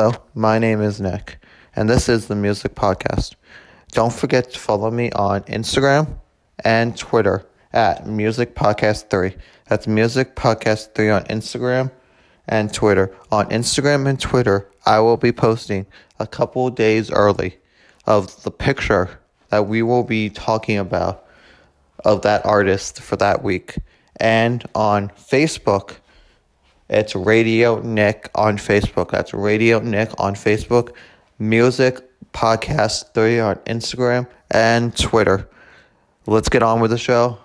Hello, my name is Nick, and this is the Music Podcast. Don't forget to follow me on Instagram and Twitter at Music Podcast 3. That's Music Podcast 3 on Instagram and Twitter. On Instagram and Twitter, I will be posting a couple days early of the picture that we will be talking about of that artist for that week. And on Facebook, it's Radio Nick on Facebook. That's Radio Nick on Facebook. Music Podcast 3 on Instagram and Twitter. Let's get on with the show.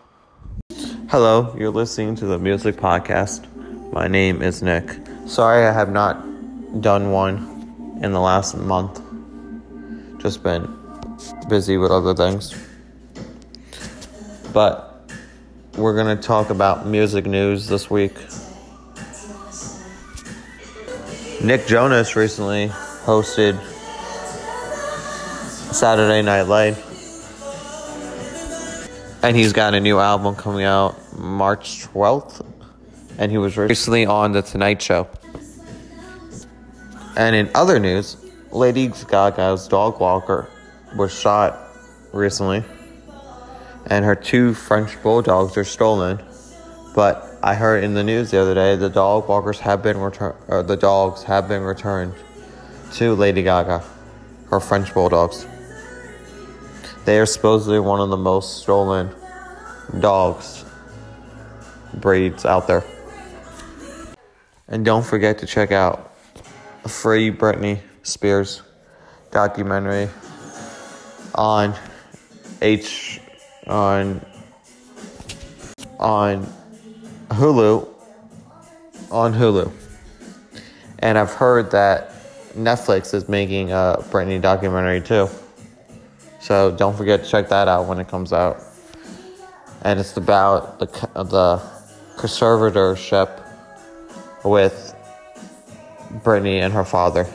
Hello, you're listening to the Music Podcast. My name is Nick. Sorry I have not done one in the last month. Just been busy with other things. But we're going to talk about music news this week. Nick Jonas recently hosted Saturday Night Live. And he's got a new album coming out March 12th. And he was recently on The Tonight Show. And in other news, Lady Gaga's dog walker was shot recently. And her two French bulldogs are stolen. But I heard in the news the other day the dog walkers have been returned, or uh, the dogs have been returned to Lady Gaga, her French bulldogs. They are supposedly one of the most stolen dogs breeds out there. And don't forget to check out a free Britney Spears documentary on H on on Hulu on Hulu. And I've heard that Netflix is making a Britney documentary too. So don't forget to check that out when it comes out. And it's about the the conservatorship with Britney and her father.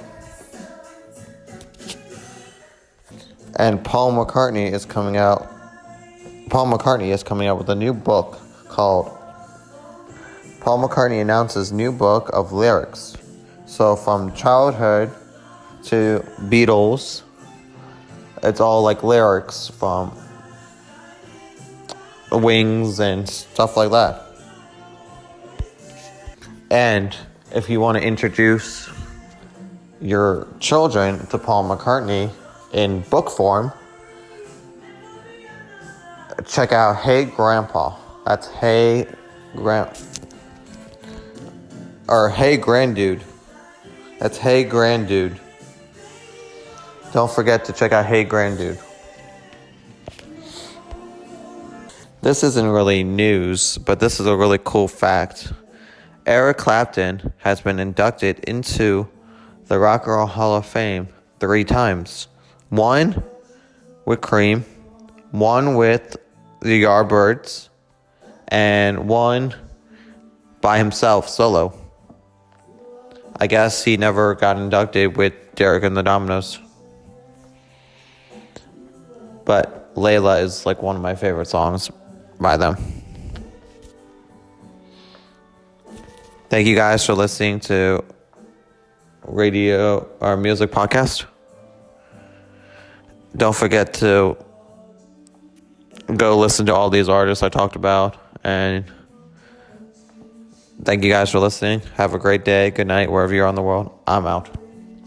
And Paul McCartney is coming out. Paul McCartney is coming out with a new book called Paul McCartney announces new book of lyrics. So from childhood to Beatles, it's all like lyrics from Wings and stuff like that. And if you want to introduce your children to Paul McCartney in book form, check out Hey Grandpa. That's Hey Grandpa or Hey Grandude. That's Hey Grandude. Don't forget to check out Hey Grandude. This isn't really news, but this is a really cool fact. Eric Clapton has been inducted into the Rock and Roll Hall of Fame three times. One with Cream, one with the Yardbirds, and one by himself solo. I guess he never got inducted with Derek and the Dominos. But Layla is like one of my favorite songs by them. Thank you guys for listening to radio or music podcast. Don't forget to go listen to all these artists I talked about and Thank you guys for listening. Have a great day, good night, wherever you're on the world. I'm out.